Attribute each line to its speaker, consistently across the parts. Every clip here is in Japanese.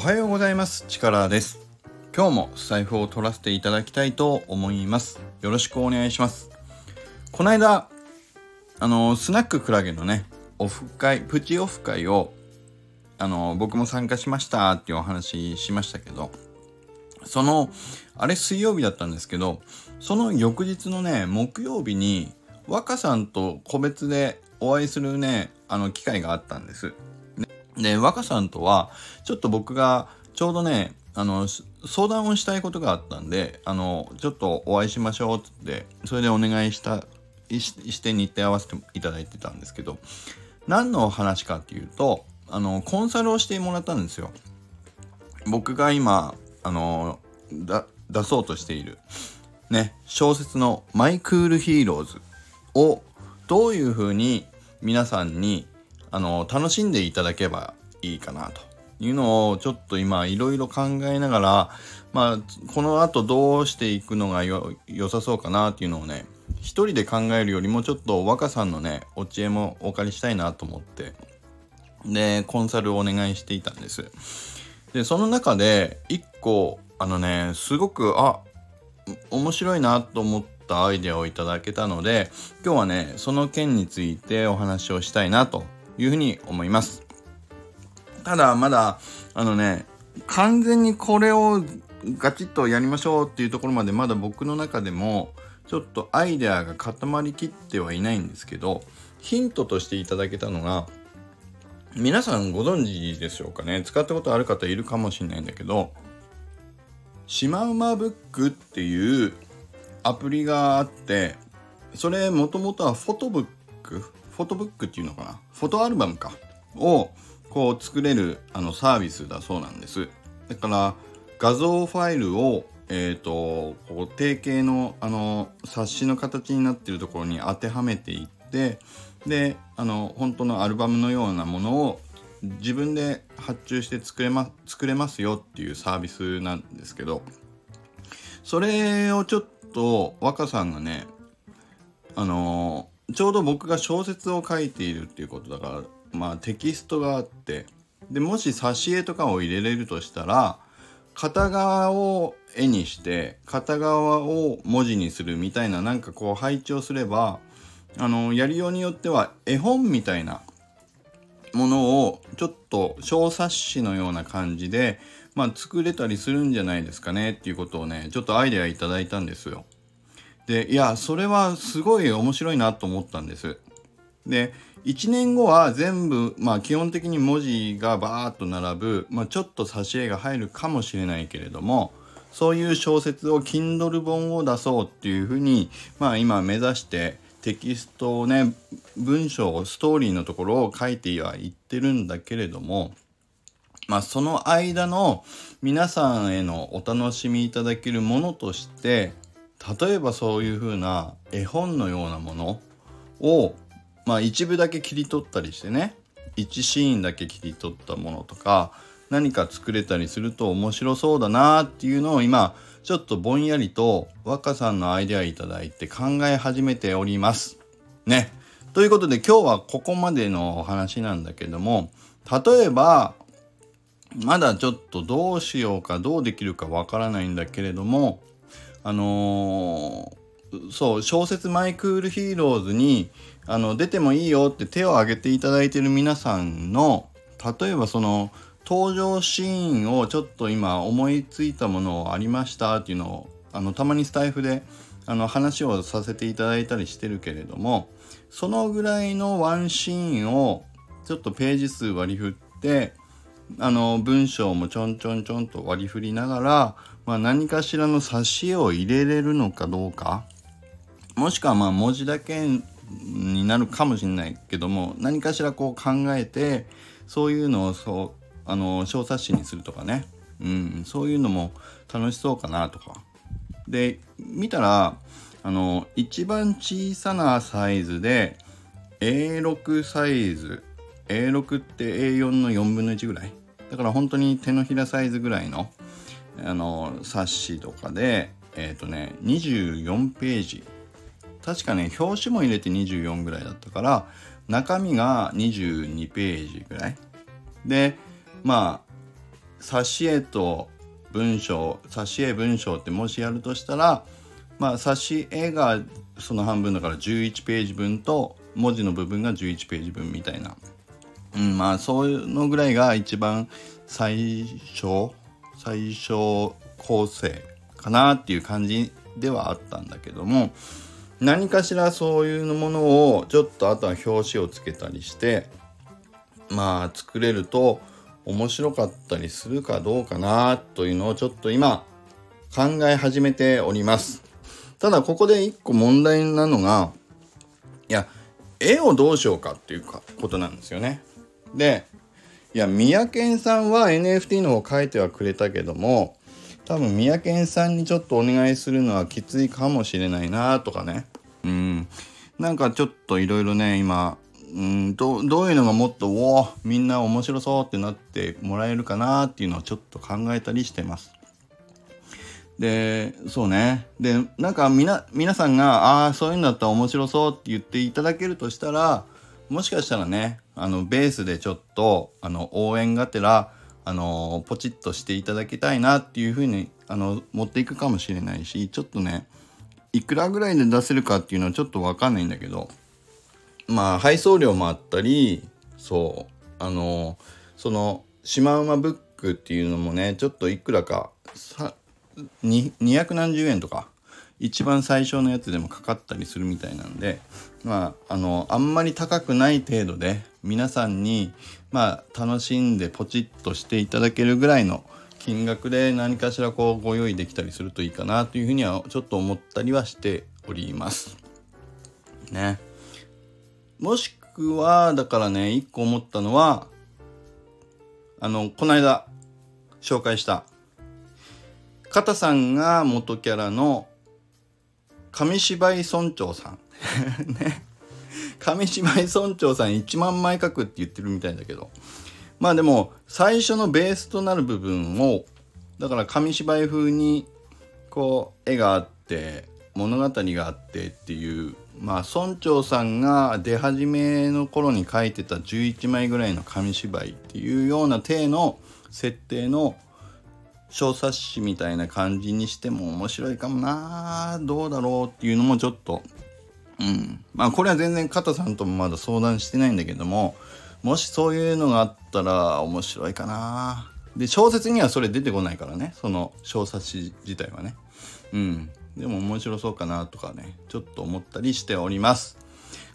Speaker 1: はようございます。力です。今日も財布を取らせていただきたいと思います。よろしくお願いします。この間あのスナッククラゲのねオフ会プチオフ会をあの僕も参加しましたっていうお話しましたけどそのあれ水曜日だったんですけどその翌日のね木曜日に若さんと個別でお会いするねあの機会があったんです。でワカさんとはちょっと僕がちょうどねあの相談をしたいことがあったんであのちょっとお会いしましょうってそれでお願いしたして日程合わせていただいてたんですけど何の話かっていうとあのコンサルをしてもらったんですよ。僕が今あの出そうとしているね小説の「マイクリプトヒーローズ」をどういうふうに皆さんにあの楽しんでいただけばいいかなというのをちょっと今いろいろ考えながらまあこの後どうしていくのが良さそうかなっていうのをね一人で考えるよりもちょっと若さんのねお知恵もお借りしたいなと思って。でコンサルをお願いしていたんです。でその中で一個あのねすごくあ面白いなと思ったアイデアをいただけたので今日はねその件についてお話をしたいなというふうに思います。ただまだあのね完全にこれをガチッとやりましょうっていうところまでまだ僕の中でもちょっとアイデアが固まりきってはいないんですけどヒントとしていただけたのが皆さんご存知でしょうかね？使ったことある方いるかもしれないんだけどシマウマブックっていうアプリがあってそれもともとはフォトブックフォトブックっていうのかな？フォトアルバムか。をこう作れるあのサービスだそうなんです。だから画像ファイルをえーと、こう定型のあの冊子の形になってるところに当てはめていってであの本当のアルバムのようなものを自分で発注して作れ,、ま、作れますよっていうサービスなんですけどそれをちょっと若さんがねあのちょうど僕が小説を書いているっていうことだからまあテキストがあってでもし挿絵とかを入れれるとしたら片側を絵にして片側を文字にするみたいななんかこう配置をすればあのやりようによっては絵本みたいなものをちょっと小冊子のような感じで、まあ、作れたりするんじゃないですかねっていうことをねちょっとアイデアいただいたんですよ。でいやそれはすごい面白いなと思ったんです。で1年後は全部まあ基本的に文字がバーッと並ぶ、まあ、ちょっと挿絵が入るかもしれないけれどもそういう小説を Kindle 本を出そうっていうふうにまあ今目指してテキストをね文章をストーリーのところを書いてはいってるんだけれどもまあその間の皆さんへのお楽しみいただけるものとして例えばそういう風な絵本のようなものを、まあ、一部だけ切り取ったりしてね1シーンだけ切り取ったものとか何か作れたりすると面白そうだなっていうのを今ちょっとぼんやりとワカさんのアイデアいただいて考え始めております。ね。ということで今日はここまでのお話なんだけども例えばまだちょっとどうしようかどうできるかわからないんだけれどもあのー、そう小説「マイクリプトヒーローズに」あの出てもいいよって手を挙げていただいてる皆さんの例えばその登場シーンをちょっと今思いついたものありましたっていうのをあのたまにスタイフであの話をさせていただいたりしてるけれどもそのぐらいのワンシーンをちょっとページ数割り振ってあの文章もちょんちょんちょんと割り振りながらまあ、何かしらの挿絵を入れれるのかどうか。もしくはまあ文字だけになるかもしれないけども何かしらこう考えてそういうのをそうあの小冊子にするとかね、うん、そういうのも楽しそうかなとか。で見たらあの一番小さなサイズで A6 サイズ。A6 って A4 の4分の1ぐらい。だから本当に手のひらサイズぐらいのあの冊子とかでえっ、ー、とね24ページ。確かね表紙も入れて24ぐらいだったから中身が22ページぐらい。でまあ挿絵と文章挿絵文章ってもしやるとしたらまあ挿絵がその半分だから11ページ分と文字の部分が11ページ分みたいな、うん、まあそういうのぐらいが一番最初最小構成かなっていう感じではあったんだけども何かしらそういうものをちょっとあとは表紙をつけたりしてまあ作れると面白かったりするかどうかなというのをちょっと今考え始めております。ただここで一個問題なのがいや絵をどうしようかっていうことなんですよね。でいや三宅さんは NFT の方書いてはくれたけども多分三宅さんにちょっとお願いするのはきついかもしれないなとかね。うん。なんかちょっといろいろね今うんどどういうのがもっとおおみんな面白そうってなってもらえるかなっていうのをちょっと考えたりしてます。でそうね。でなんかみな皆さんが「ああそういうんだったら面白そう」って言っていただけるとしたらもしかしたらねあのベースでちょっとあの応援がてらあのポチッとしていただきたいなっていうふうにあの持っていくかもしれないしちょっとねいくらぐらいで出せるかっていうのはちょっと分かんないんだけどまあ配送料もあったりそうあのそのシマウマブックっていうのもねちょっといくらかさ200何十円とか一番最初のやつでもかかったりするみたいなんでまああのあんまり高くない程度で皆さんにまあ楽しんでポチッとしていただけるぐらいの金額で何かしらこうご用意できたりするといいかなというふうにはちょっと思ったりはしております。ね。もしくはだからね一個思ったのはあのこの間紹介した片さんが元キャラの紙芝居村長さん。ね。紙芝居村長さん1万枚書くって言ってるみたいだけど。まあでも最初のベースとなる部分をだから紙芝居風にこう絵があって物語があってっていうまあ村長さんが出始めの頃に書いてた11枚ぐらいの紙芝居っていうような体の設定の小冊子みたいな感じにしても面白いかもな。どうだろうっていうのもちょっと。うん。まあこれは全然加藤さんともまだ相談してないんだけどももしそういうのがあったら面白いかな。で小説にはそれ出てこないからね。その小冊子自体はね。うん。でも面白そうかなとかねちょっと思ったりしております。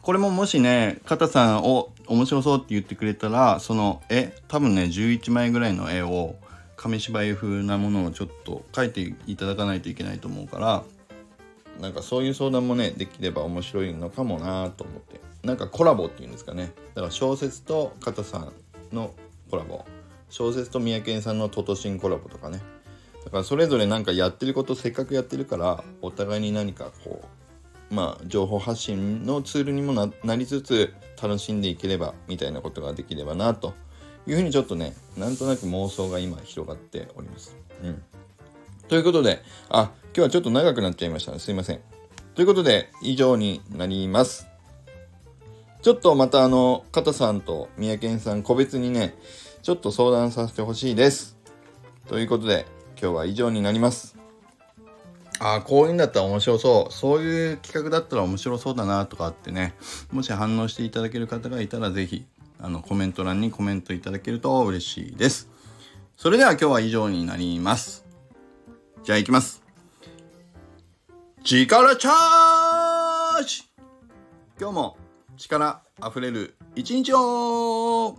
Speaker 1: これももしね片さんを面白そうって言ってくれたらその絵多分ね11枚ぐらいの絵を紙芝居風なものをちょっと書いていただかないといけないと思うからなんかそういう相談もねできれば面白いのかもなと思って。なんかコラボっていうんですかね。だから小説と片さんのコラボ。小説と三宅さんのトトシンコラボとかね。だからそれぞれ何かやってることせっかくやってるからお互いに何かこうまあ情報発信のツールにもなりつつ楽しんでいければみたいなことができればなというふうにちょっとねなんとなく妄想が今広がっております。うん、ということであ今日はちょっと長くなっちゃいました、すいません。ということで以上になります。ちょっとまたあの、片さんと三宅さん個別にね、ちょっと相談させてほしいです。ということで、今日は以上になります。ああ、こういうんだったら面白そう。そういう企画だったら面白そうだなとかってね、もし反応していただける方がいたら是非、あの、コメント欄にコメントいただけると嬉しいです。それでは今日は以上になります。じゃあ行きます。力チャージ今日も力あふれる一日を